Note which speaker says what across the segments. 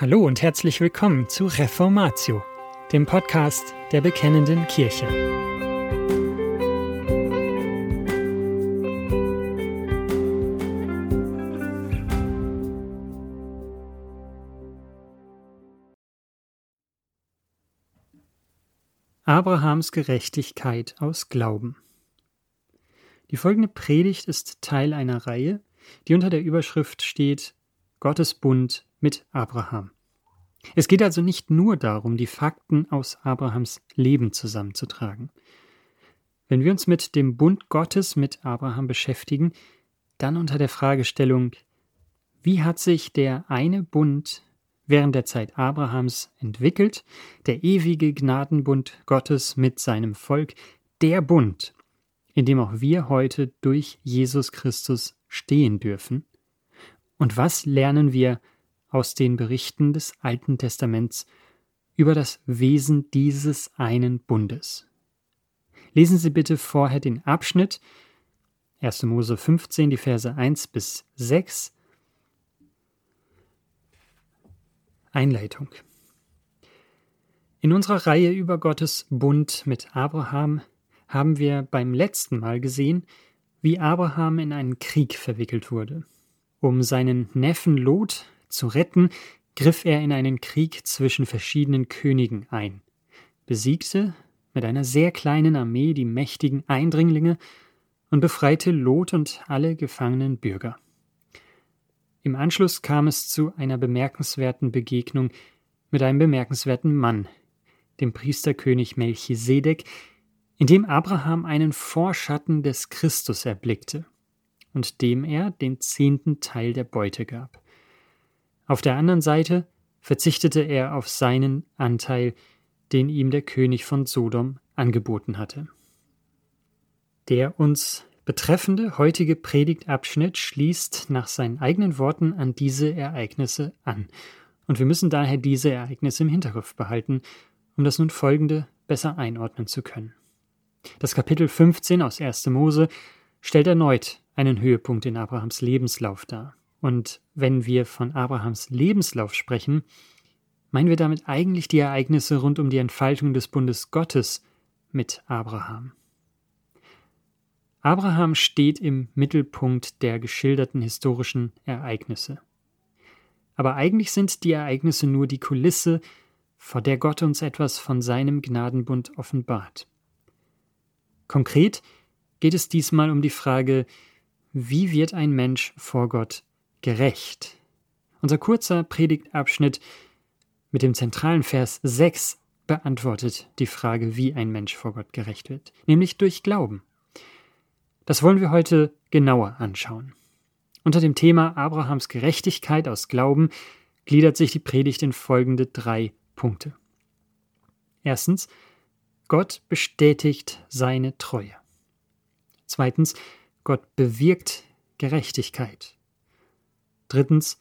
Speaker 1: Hallo und herzlich willkommen zu Reformatio, dem Podcast der Bekennenden Kirche. Abrahams Gerechtigkeit aus Glauben. Die folgende Predigt ist Teil einer Reihe, die unter der Überschrift steht Gottes Bund mit Abraham. Es geht also nicht nur darum, die Fakten aus Abrahams Leben zusammenzutragen. Wenn wir uns mit dem Bund Gottes mit Abraham beschäftigen, dann unter der Fragestellung, wie hat sich der eine Bund während der Zeit Abrahams entwickelt, der ewige Gnadenbund Gottes mit seinem Volk, der Bund, in dem auch wir heute durch Jesus Christus stehen dürfen? Und was lernen wir aus den Berichten des Alten Testaments über das Wesen dieses einen Bundes. Lesen Sie bitte vorher den Abschnitt 1. Mose 15, die Verse 1 bis 6. Einleitung. In unserer Reihe über Gottes Bund mit Abraham haben wir beim letzten Mal gesehen, wie Abraham in einen Krieg verwickelt wurde. Um seinen Neffen Lot zu retten, griff er in einen Krieg zwischen verschiedenen Königen ein, besiegte mit einer sehr kleinen Armee die mächtigen Eindringlinge und befreite Lot und alle gefangenen Bürger. Im Anschluss kam es zu einer bemerkenswerten Begegnung mit einem bemerkenswerten Mann, dem Priesterkönig Melchisedek, in dem Abraham einen Vorschatten des Christus erblickte und dem er den zehnten Teil der Beute gab. Auf der anderen Seite verzichtete er auf seinen Anteil, den ihm der König von Sodom angeboten hatte. Der uns betreffende heutige Predigtabschnitt schließt nach seinen eigenen Worten an diese Ereignisse an, und wir müssen daher diese Ereignisse im Hinterkopf behalten, um das nun folgende besser einordnen zu können. Das Kapitel 15 aus 1. Mose stellt erneut einen Höhepunkt in Abrahams Lebenslauf dar. Und wenn wir von Abrahams Lebenslauf sprechen, meinen wir damit eigentlich die Ereignisse rund um die Entfaltung des Bundes Gottes mit Abraham. Abraham steht im Mittelpunkt der geschilderten historischen Ereignisse. Aber eigentlich sind die Ereignisse nur die Kulisse, vor der Gott uns etwas von seinem Gnadenbund offenbart. Konkret geht es diesmal um die Frage, wie wird ein Mensch vor Gott gerecht. Unser kurzer Predigtabschnitt mit dem zentralen Vers 6 beantwortet die Frage, wie ein Mensch vor Gott gerecht wird, nämlich durch Glauben. Das wollen wir heute genauer anschauen. Unter dem Thema Abrahams Gerechtigkeit aus Glauben gliedert sich die Predigt in folgende drei Punkte. Erstens, Gott bestätigt seine Treue. Zweitens, Gott bewirkt Gerechtigkeit. Drittens,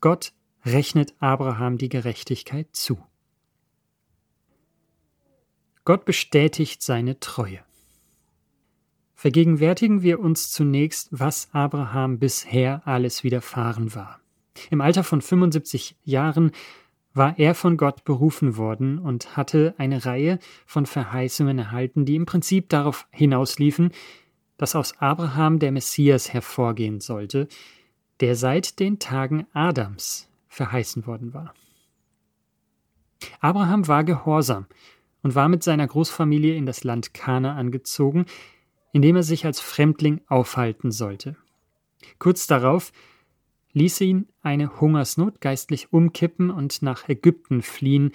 Speaker 1: Gott rechnet Abraham die Gerechtigkeit zu. Gott bestätigt seine Treue. Vergegenwärtigen wir uns zunächst, was Abraham bisher alles widerfahren war. Im Alter von 75 Jahren war er von Gott berufen worden und hatte eine Reihe von Verheißungen erhalten, die im Prinzip darauf hinausliefen, dass aus Abraham der Messias hervorgehen sollte, der seit den Tagen Adams verheißen worden war. Abraham war gehorsam und war mit seiner Großfamilie in das Land Kana angezogen, in dem er sich als Fremdling aufhalten sollte. Kurz darauf ließ ihn eine Hungersnot geistlich umkippen und nach Ägypten fliehen,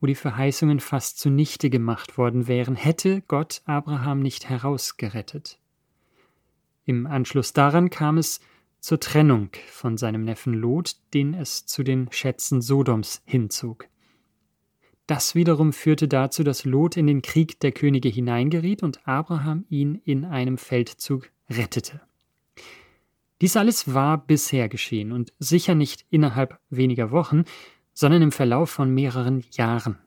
Speaker 1: wo die Verheißungen fast zunichte gemacht worden wären, hätte Gott Abraham nicht herausgerettet. Im Anschluss daran kam es zur Trennung von seinem Neffen Lot, den es zu den Schätzen Sodoms hinzog. Das wiederum führte dazu, dass Lot in den Krieg der Könige hineingeriet und Abraham ihn in einem Feldzug rettete. Dies alles war bisher geschehen und sicher nicht innerhalb weniger Wochen, sondern im Verlauf von mehreren Jahren.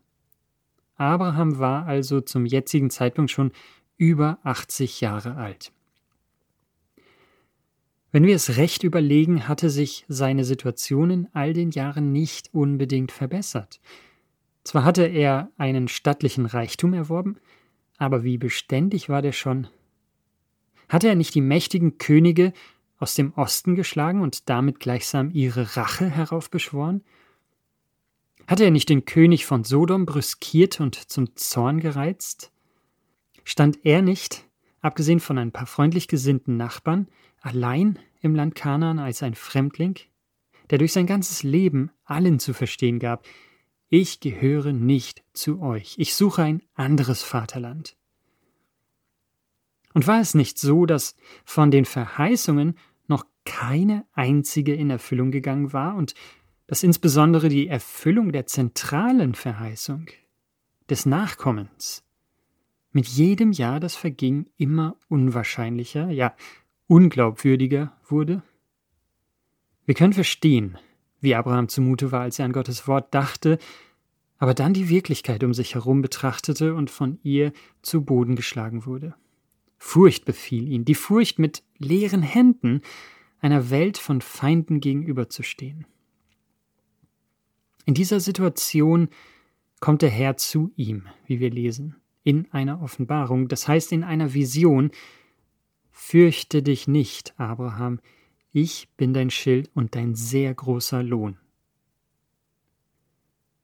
Speaker 1: Abraham war also zum jetzigen Zeitpunkt schon über 80 Jahre alt. Wenn wir es recht überlegen, hatte sich seine Situation in all den Jahren nicht unbedingt verbessert. Zwar hatte er einen stattlichen Reichtum erworben, aber wie beständig war der schon? Hatte er nicht die mächtigen Könige aus dem Osten geschlagen und damit gleichsam ihre Rache heraufbeschworen? Hatte er nicht den König von Sodom brüskiert und zum Zorn gereizt? Stand er nicht, abgesehen von ein paar freundlich gesinnten Nachbarn, allein im Land Kanaan als ein Fremdling, der durch sein ganzes Leben allen zu verstehen gab, ich gehöre nicht zu euch, ich suche ein anderes Vaterland. Und war es nicht so, dass von den Verheißungen noch keine einzige in Erfüllung gegangen war und dass insbesondere die Erfüllung der zentralen Verheißung des Nachkommens mit jedem Jahr, das verging, immer unwahrscheinlicher, ja unglaubwürdiger wurde? Wir können verstehen, wie Abraham zumute war, als er an Gottes Wort dachte, aber dann die Wirklichkeit um sich herum betrachtete und von ihr zu Boden geschlagen wurde. Furcht befiel ihn, die Furcht, mit leeren Händen einer Welt von Feinden gegenüberzustehen. In dieser Situation kommt der Herr zu ihm, wie wir lesen, in einer Offenbarung, das heißt in einer Vision, Fürchte dich nicht, Abraham, ich bin dein Schild und dein sehr großer Lohn.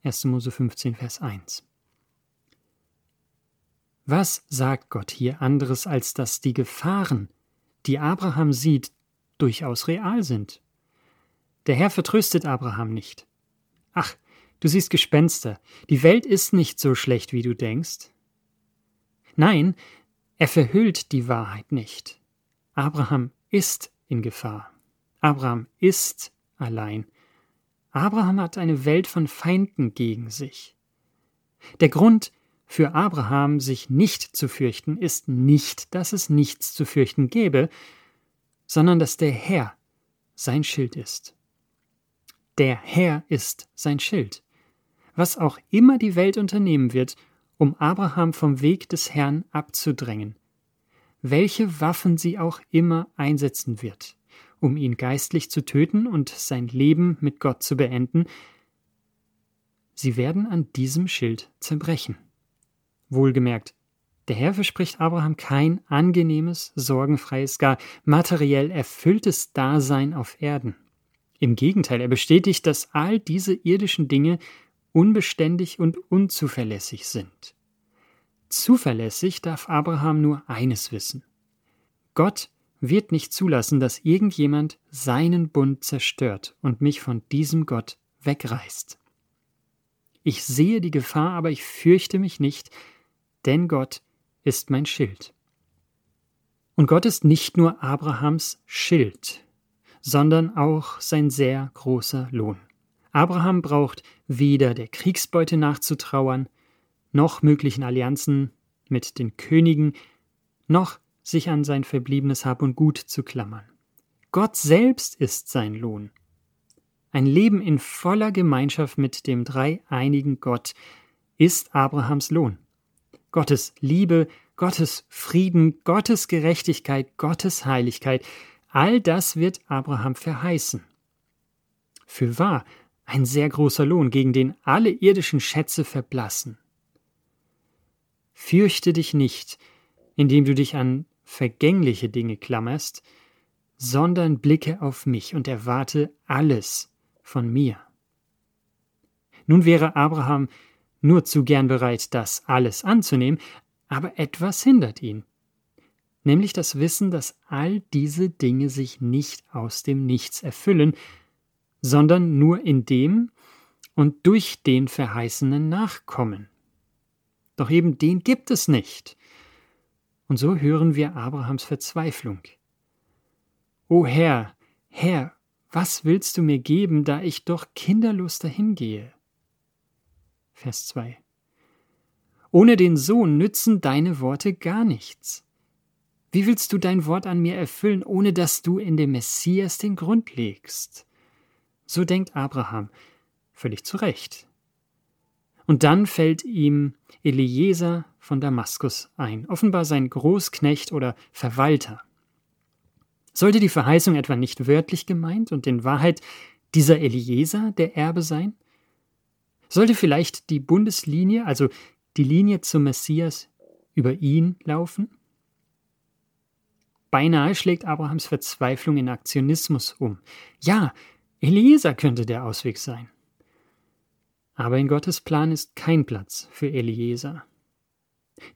Speaker 1: 1. Mose 15, Vers 1. Was sagt Gott hier anderes, als dass die Gefahren, die Abraham sieht, durchaus real sind? Der Herr vertröstet Abraham nicht. Ach, du siehst Gespenster, die Welt ist nicht so schlecht, wie du denkst. Nein, er verhüllt die Wahrheit nicht. Abraham ist in Gefahr. Abraham ist allein. Abraham hat eine Welt von Feinden gegen sich. Der Grund für Abraham, sich nicht zu fürchten, ist nicht, dass es nichts zu fürchten gäbe, sondern dass der Herr sein Schild ist. Der Herr ist sein Schild. Was auch immer die Welt unternehmen wird, um Abraham vom Weg des Herrn abzudrängen, welche Waffen sie auch immer einsetzen wird, um ihn geistlich zu töten und sein Leben mit Gott zu beenden, sie werden an diesem Schild zerbrechen. Wohlgemerkt, der Herr verspricht Abraham kein angenehmes, sorgenfreies, gar materiell erfülltes Dasein auf Erden. Im Gegenteil, er bestätigt, dass all diese irdischen Dinge unbeständig und unzuverlässig sind. Zuverlässig darf Abraham nur eines wissen. Gott wird nicht zulassen, dass irgendjemand seinen Bund zerstört und mich von diesem Gott wegreißt. Ich sehe die Gefahr, aber ich fürchte mich nicht, denn Gott ist mein Schild. Und Gott ist nicht nur Abrahams Schild, sondern auch sein sehr großer Lohn. Abraham braucht weder der Kriegsbeute nachzutrauern, noch möglichen Allianzen mit den Königen, noch sich an sein verbliebenes Hab und Gut zu klammern. Gott selbst ist sein Lohn. Ein Leben in voller Gemeinschaft mit dem dreieinigen Gott ist Abrahams Lohn. Gottes Liebe, Gottes Frieden, Gottes Gerechtigkeit, Gottes Heiligkeit, all das wird Abraham verheißen. Für wahr, ein sehr großer Lohn, gegen den alle irdischen Schätze verblassen. Fürchte dich nicht, indem du dich an vergängliche Dinge klammerst, sondern blicke auf mich und erwarte alles von mir. Nun wäre Abraham nur zu gern bereit, das alles anzunehmen, aber etwas hindert ihn, nämlich das Wissen, dass all diese Dinge sich nicht aus dem Nichts erfüllen, sondern nur in dem und durch den verheißenen Nachkommen. Doch eben den gibt es nicht. Und so hören wir Abrahams Verzweiflung. O Herr, Herr, was willst du mir geben, da ich doch kinderlos dahingehe? Vers 2. Ohne den Sohn nützen deine Worte gar nichts. Wie willst du dein Wort an mir erfüllen, ohne dass du in dem Messias den Grund legst? So denkt Abraham, völlig zu Recht. Und dann fällt ihm Eliezer von Damaskus ein, offenbar sein Großknecht oder Verwalter. Sollte die Verheißung etwa nicht wörtlich gemeint und in Wahrheit dieser Eliezer der Erbe sein? Sollte vielleicht die Bundeslinie, also die Linie zum Messias, über ihn laufen? Beinahe schlägt Abrahams Verzweiflung in Aktionismus um. Ja, Eliezer könnte der Ausweg sein. Aber in Gottes Plan ist kein Platz für Eliezer.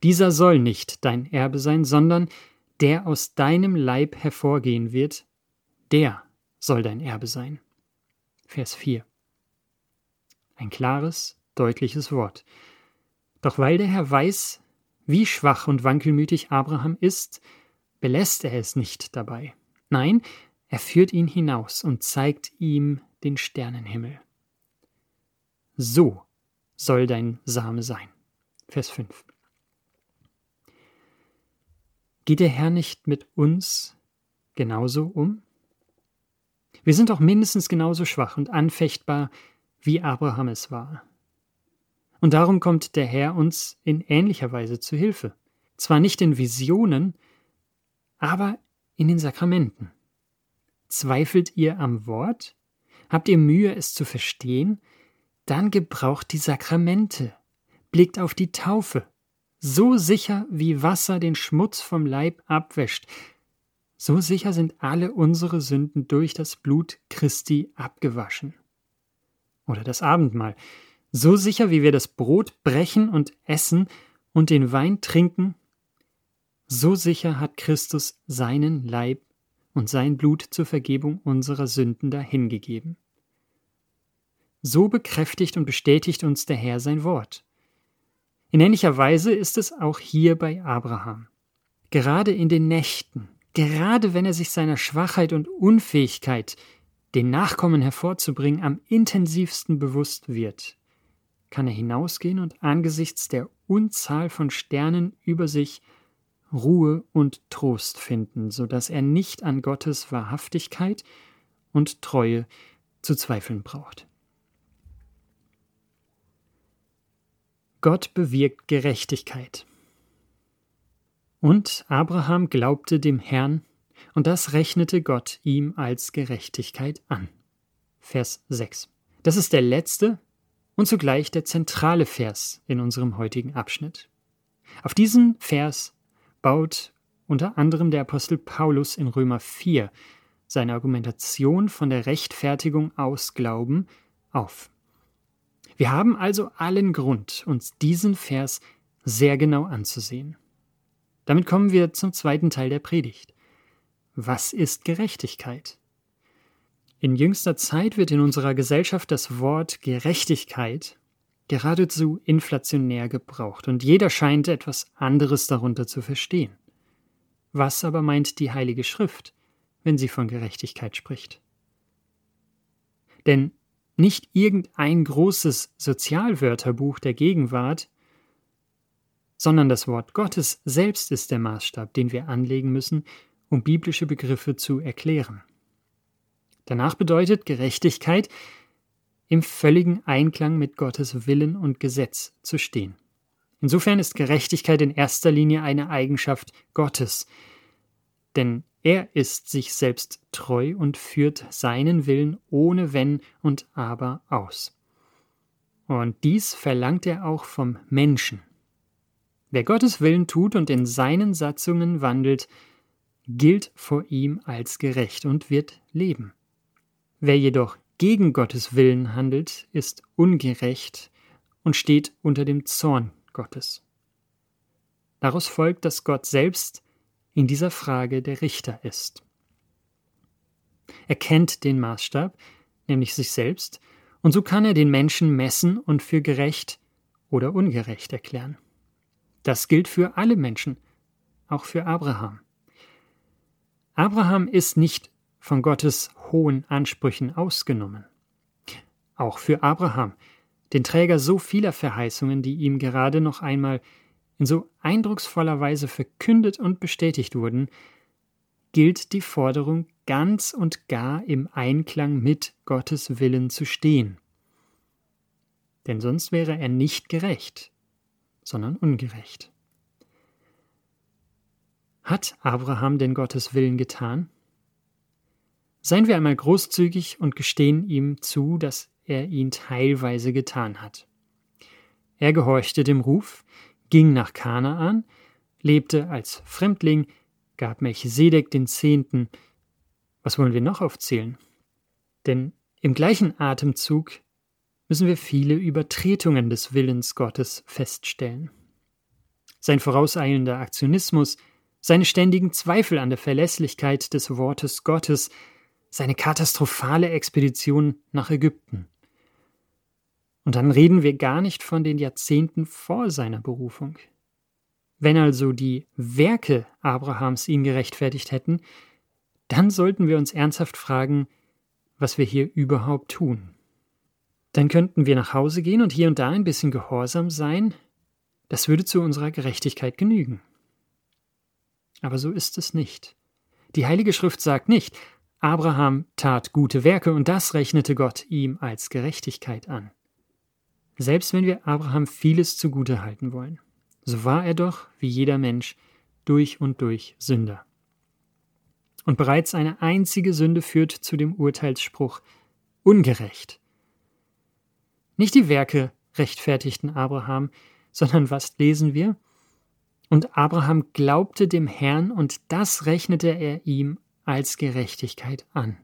Speaker 1: Dieser soll nicht dein Erbe sein, sondern der aus deinem Leib hervorgehen wird, der soll dein Erbe sein. Vers 4. Ein klares, deutliches Wort. Doch weil der Herr weiß, wie schwach und wankelmütig Abraham ist, belässt er es nicht dabei. Nein, er führt ihn hinaus und zeigt ihm den Sternenhimmel. So soll dein Same sein. Vers 5. Geht der Herr nicht mit uns genauso um? Wir sind doch mindestens genauso schwach und anfechtbar, wie Abraham es war. Und darum kommt der Herr uns in ähnlicher Weise zu Hilfe. Zwar nicht in Visionen, aber in den Sakramenten. Zweifelt ihr am Wort? Habt ihr Mühe, es zu verstehen? Dann gebraucht die Sakramente. Blickt auf die Taufe. So sicher wie Wasser den Schmutz vom Leib abwäscht, so sicher sind alle unsere Sünden durch das Blut Christi abgewaschen. Oder das Abendmahl. So sicher wie wir das Brot brechen und essen und den Wein trinken, so sicher hat Christus seinen Leib und sein Blut zur Vergebung unserer Sünden dahingegeben. So bekräftigt und bestätigt uns der Herr sein Wort. In ähnlicher Weise ist es auch hier bei Abraham. Gerade in den Nächten, gerade wenn er sich seiner Schwachheit und Unfähigkeit, den Nachkommen hervorzubringen, am intensivsten bewusst wird, kann er hinausgehen und angesichts der Unzahl von Sternen über sich Ruhe und Trost finden, so dass er nicht an Gottes Wahrhaftigkeit und Treue zu zweifeln braucht. Gott bewirkt Gerechtigkeit. Und Abraham glaubte dem Herrn, und das rechnete Gott ihm als Gerechtigkeit an. Vers 6. Das ist der letzte und zugleich der zentrale Vers in unserem heutigen Abschnitt. Auf diesen Vers baut unter anderem der Apostel Paulus in Römer 4 seine Argumentation von der Rechtfertigung aus Glauben auf. Wir haben also allen Grund, uns diesen Vers sehr genau anzusehen. Damit kommen wir zum zweiten Teil der Predigt. Was ist Gerechtigkeit? In jüngster Zeit wird in unserer Gesellschaft das Wort Gerechtigkeit geradezu inflationär gebraucht, und jeder scheint etwas anderes darunter zu verstehen. Was aber meint die Heilige Schrift, wenn sie von Gerechtigkeit spricht? Denn nicht irgendein großes Sozialwörterbuch der Gegenwart sondern das Wort Gottes selbst ist der Maßstab, den wir anlegen müssen, um biblische Begriffe zu erklären. Danach bedeutet Gerechtigkeit, im völligen Einklang mit Gottes Willen und Gesetz zu stehen. Insofern ist Gerechtigkeit in erster Linie eine Eigenschaft Gottes, denn er ist sich selbst treu und führt seinen Willen ohne Wenn und Aber aus. Und dies verlangt er auch vom Menschen. Wer Gottes Willen tut und in seinen Satzungen wandelt, gilt vor ihm als gerecht und wird leben. Wer jedoch gegen Gottes Willen handelt, ist ungerecht und steht unter dem Zorn Gottes. Daraus folgt, dass Gott selbst in dieser Frage der Richter ist. Er kennt den Maßstab, nämlich sich selbst, und so kann er den Menschen messen und für gerecht oder ungerecht erklären. Das gilt für alle Menschen, auch für Abraham. Abraham ist nicht von Gottes hohen Ansprüchen ausgenommen. Auch für Abraham, den Träger so vieler Verheißungen, die ihm gerade noch einmal in so eindrucksvoller Weise verkündet und bestätigt wurden, gilt die Forderung, ganz und gar im Einklang mit Gottes Willen zu stehen. Denn sonst wäre er nicht gerecht, sondern ungerecht. Hat Abraham denn Gottes Willen getan? Seien wir einmal großzügig und gestehen ihm zu, dass er ihn teilweise getan hat. Er gehorchte dem Ruf, ging nach Kanaan, lebte als Fremdling, gab Melchisedek den Zehnten. Was wollen wir noch aufzählen? Denn im gleichen Atemzug müssen wir viele Übertretungen des Willens Gottes feststellen. Sein vorauseilender Aktionismus, seine ständigen Zweifel an der Verlässlichkeit des Wortes Gottes, seine katastrophale Expedition nach Ägypten. Und dann reden wir gar nicht von den Jahrzehnten vor seiner Berufung. Wenn also die Werke Abrahams ihn gerechtfertigt hätten, dann sollten wir uns ernsthaft fragen, was wir hier überhaupt tun. Dann könnten wir nach Hause gehen und hier und da ein bisschen gehorsam sein, das würde zu unserer Gerechtigkeit genügen. Aber so ist es nicht. Die Heilige Schrift sagt nicht, Abraham tat gute Werke und das rechnete Gott ihm als Gerechtigkeit an. Selbst wenn wir Abraham vieles zugute halten wollen, so war er doch, wie jeder Mensch, durch und durch Sünder. Und bereits eine einzige Sünde führt zu dem Urteilsspruch ungerecht. Nicht die Werke rechtfertigten Abraham, sondern was lesen wir? Und Abraham glaubte dem Herrn, und das rechnete er ihm als Gerechtigkeit an.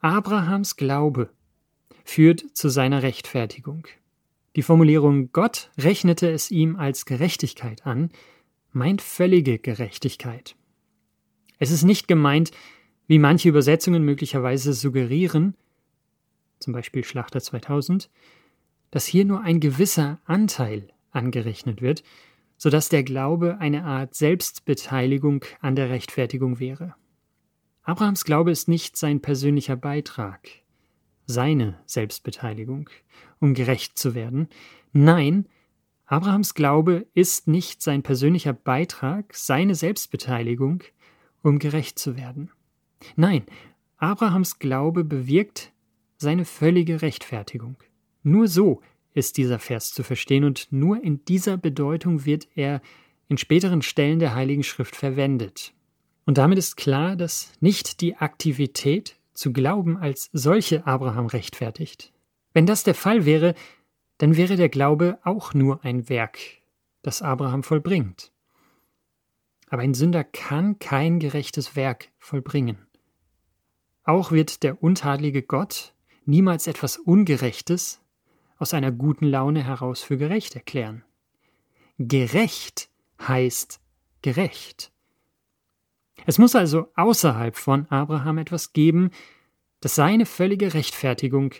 Speaker 1: Abrahams Glaube führt zu seiner Rechtfertigung. Die Formulierung Gott rechnete es ihm als Gerechtigkeit an, meint völlige Gerechtigkeit. Es ist nicht gemeint, wie manche Übersetzungen möglicherweise suggerieren, zum Beispiel Schlachter 2000, dass hier nur ein gewisser Anteil angerechnet wird, sodass der Glaube eine Art Selbstbeteiligung an der Rechtfertigung wäre. Abrahams Glaube ist nicht sein persönlicher Beitrag, seine Selbstbeteiligung, um gerecht zu werden. Nein, Abrahams Glaube ist nicht sein persönlicher Beitrag, seine Selbstbeteiligung, um gerecht zu werden. Nein, Abrahams Glaube bewirkt seine völlige Rechtfertigung. Nur so ist dieser Vers zu verstehen und nur in dieser Bedeutung wird er in späteren Stellen der Heiligen Schrift verwendet. Und damit ist klar, dass nicht die Aktivität zu glauben als solche Abraham rechtfertigt. Wenn das der Fall wäre, dann wäre der Glaube auch nur ein Werk, das Abraham vollbringt. Aber ein Sünder kann kein gerechtes Werk vollbringen. Auch wird der untadlige Gott niemals etwas Ungerechtes aus einer guten Laune heraus für gerecht erklären. Gerecht heißt gerecht. Es muss also außerhalb von Abraham etwas geben, das seine völlige Rechtfertigung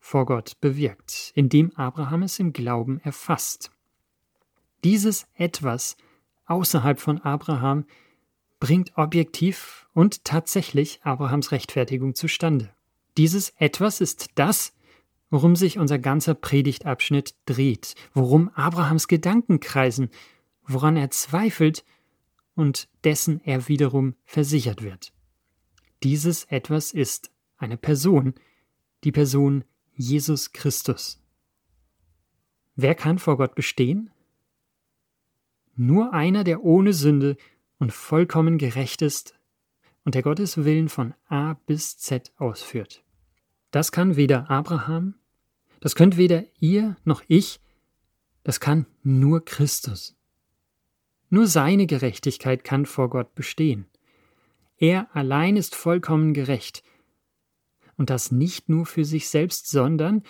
Speaker 1: vor Gott bewirkt, indem Abraham es im Glauben erfasst. Dieses etwas außerhalb von Abraham bringt objektiv und tatsächlich Abrahams Rechtfertigung zustande. Dieses etwas ist das, worum sich unser ganzer Predigtabschnitt dreht, worum Abrahams Gedanken kreisen, woran er zweifelt und dessen er wiederum versichert wird. Dieses etwas ist eine Person, die Person Jesus Christus. Wer kann vor Gott bestehen? Nur einer, der ohne Sünde und vollkommen gerecht ist und der Gottes Willen von A bis Z ausführt. Das kann weder Abraham das könnt weder ihr noch ich, das kann nur Christus. Nur seine Gerechtigkeit kann vor Gott bestehen. Er allein ist vollkommen gerecht. Und das nicht nur für sich selbst, sondern,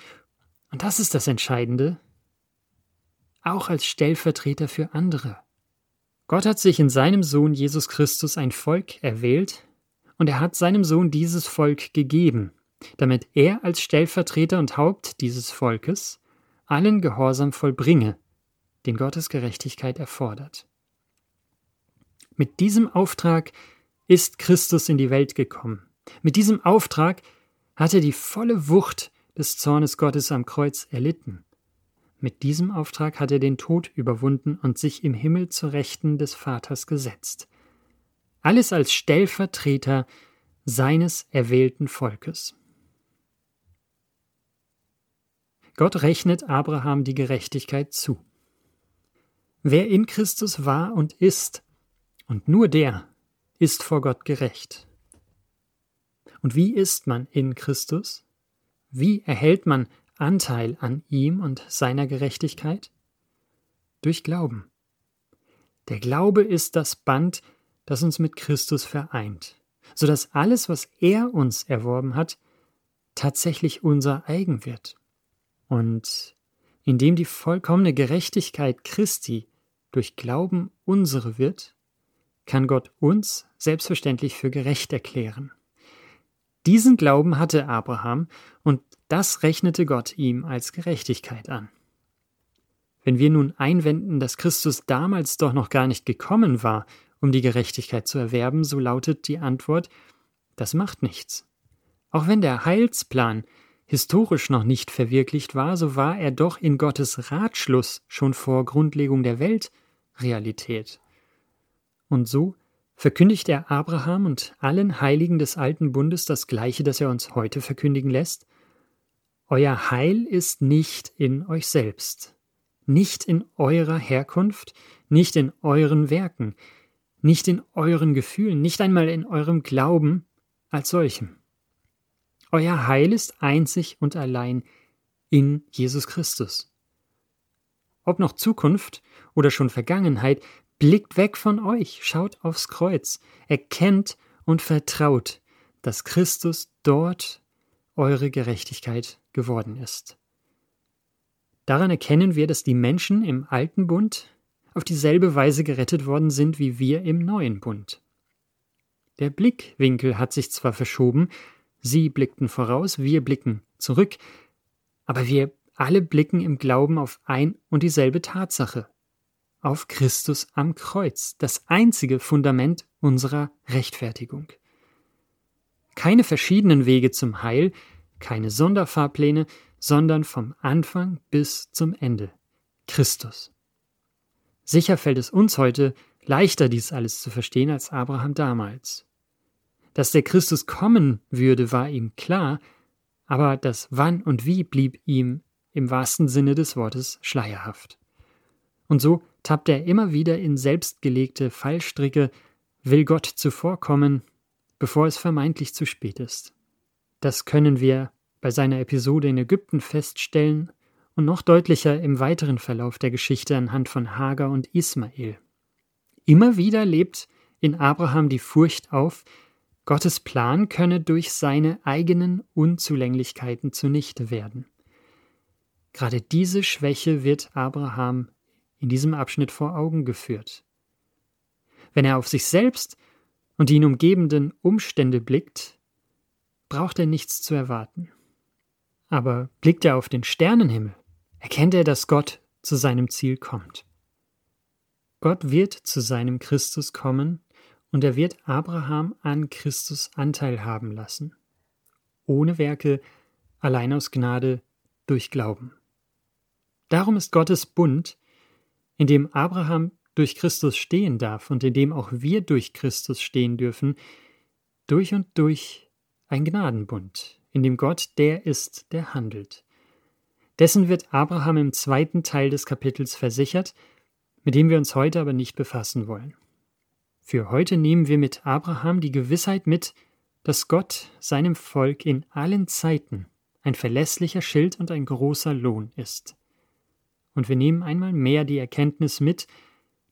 Speaker 1: und das ist das Entscheidende, auch als Stellvertreter für andere. Gott hat sich in seinem Sohn Jesus Christus ein Volk erwählt, und er hat seinem Sohn dieses Volk gegeben damit er als Stellvertreter und Haupt dieses Volkes allen Gehorsam vollbringe, den Gottes Gerechtigkeit erfordert. Mit diesem Auftrag ist Christus in die Welt gekommen. Mit diesem Auftrag hat er die volle Wucht des Zornes Gottes am Kreuz erlitten. Mit diesem Auftrag hat er den Tod überwunden und sich im Himmel zur Rechten des Vaters gesetzt. Alles als Stellvertreter seines erwählten Volkes. Gott rechnet Abraham die Gerechtigkeit zu. Wer in Christus war und ist, und nur der, ist vor Gott gerecht. Und wie ist man in Christus? Wie erhält man Anteil an ihm und seiner Gerechtigkeit? Durch Glauben. Der Glaube ist das Band, das uns mit Christus vereint, so dass alles, was er uns erworben hat, tatsächlich unser eigen wird. Und indem die vollkommene Gerechtigkeit Christi durch Glauben unsere wird, kann Gott uns selbstverständlich für gerecht erklären. Diesen Glauben hatte Abraham und das rechnete Gott ihm als Gerechtigkeit an. Wenn wir nun einwenden, dass Christus damals doch noch gar nicht gekommen war, um die Gerechtigkeit zu erwerben, so lautet die Antwort, das macht nichts. Auch wenn der Heilsplan historisch noch nicht verwirklicht war, so war er doch in Gottes Ratschluss schon vor Grundlegung der Welt Realität. Und so verkündigt er Abraham und allen Heiligen des alten Bundes das Gleiche, das er uns heute verkündigen lässt. Euer Heil ist nicht in euch selbst, nicht in eurer Herkunft, nicht in euren Werken, nicht in euren Gefühlen, nicht einmal in eurem Glauben als solchem. Euer Heil ist einzig und allein in Jesus Christus. Ob noch Zukunft oder schon Vergangenheit, blickt weg von euch, schaut aufs Kreuz, erkennt und vertraut, dass Christus dort eure Gerechtigkeit geworden ist. Daran erkennen wir, dass die Menschen im alten Bund auf dieselbe Weise gerettet worden sind wie wir im neuen Bund. Der Blickwinkel hat sich zwar verschoben, Sie blickten voraus, wir blicken zurück, aber wir alle blicken im Glauben auf ein und dieselbe Tatsache, auf Christus am Kreuz, das einzige Fundament unserer Rechtfertigung. Keine verschiedenen Wege zum Heil, keine Sonderfahrpläne, sondern vom Anfang bis zum Ende. Christus. Sicher fällt es uns heute leichter, dies alles zu verstehen als Abraham damals. Dass der Christus kommen würde, war ihm klar, aber das Wann und Wie blieb ihm im wahrsten Sinne des Wortes schleierhaft. Und so tappt er immer wieder in selbstgelegte Fallstricke, will Gott zuvorkommen, bevor es vermeintlich zu spät ist. Das können wir bei seiner Episode in Ägypten feststellen und noch deutlicher im weiteren Verlauf der Geschichte anhand von Hagar und Ismael. Immer wieder lebt in Abraham die Furcht auf, Gottes Plan könne durch seine eigenen Unzulänglichkeiten zunichte werden. Gerade diese Schwäche wird Abraham in diesem Abschnitt vor Augen geführt. Wenn er auf sich selbst und die ihn umgebenden Umstände blickt, braucht er nichts zu erwarten. Aber blickt er auf den Sternenhimmel, erkennt er, dass Gott zu seinem Ziel kommt. Gott wird zu seinem Christus kommen und er wird Abraham an Christus Anteil haben lassen. Ohne Werke, allein aus Gnade, durch Glauben. Darum ist Gottes Bund, in dem Abraham durch Christus stehen darf und in dem auch wir durch Christus stehen dürfen, durch und durch ein Gnadenbund, in dem Gott der ist, der handelt. Dessen wird Abraham im zweiten Teil des Kapitels versichert, mit dem wir uns heute aber nicht befassen wollen. Für heute nehmen wir mit Abraham die Gewissheit mit, dass Gott seinem Volk in allen Zeiten ein verlässlicher Schild und ein großer Lohn ist. Und wir nehmen einmal mehr die Erkenntnis mit,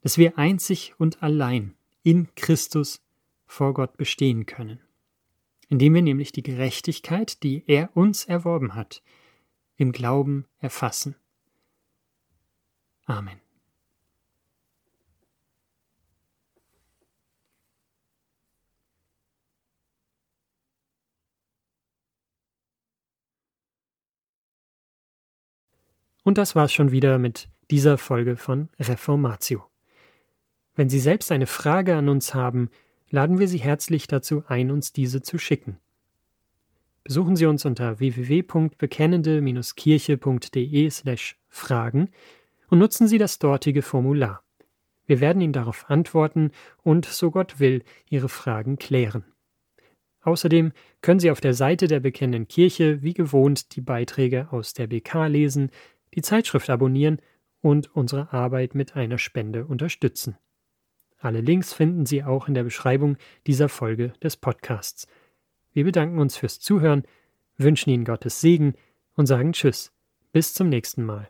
Speaker 1: dass wir einzig und allein in Christus vor Gott bestehen können, indem wir nämlich die Gerechtigkeit, die er uns erworben hat, im Glauben erfassen. Amen. Und das war's schon wieder mit dieser Folge von Reformatio. Wenn Sie selbst eine Frage an uns haben, laden wir Sie herzlich dazu ein, uns diese zu schicken. Besuchen Sie uns unter www.bekennende-kirche.de/fragen und nutzen Sie das dortige Formular. Wir werden Ihnen darauf antworten und, so Gott will, Ihre Fragen klären. Außerdem können Sie auf der Seite der Bekennenden Kirche wie gewohnt die Beiträge aus der BK lesen, die Zeitschrift abonnieren und unsere Arbeit mit einer Spende Wir bedanken uns fürs Zuhören, wünschen Ihnen Gottes Segen und sagen Tschüss. Bis zum nächsten Mal.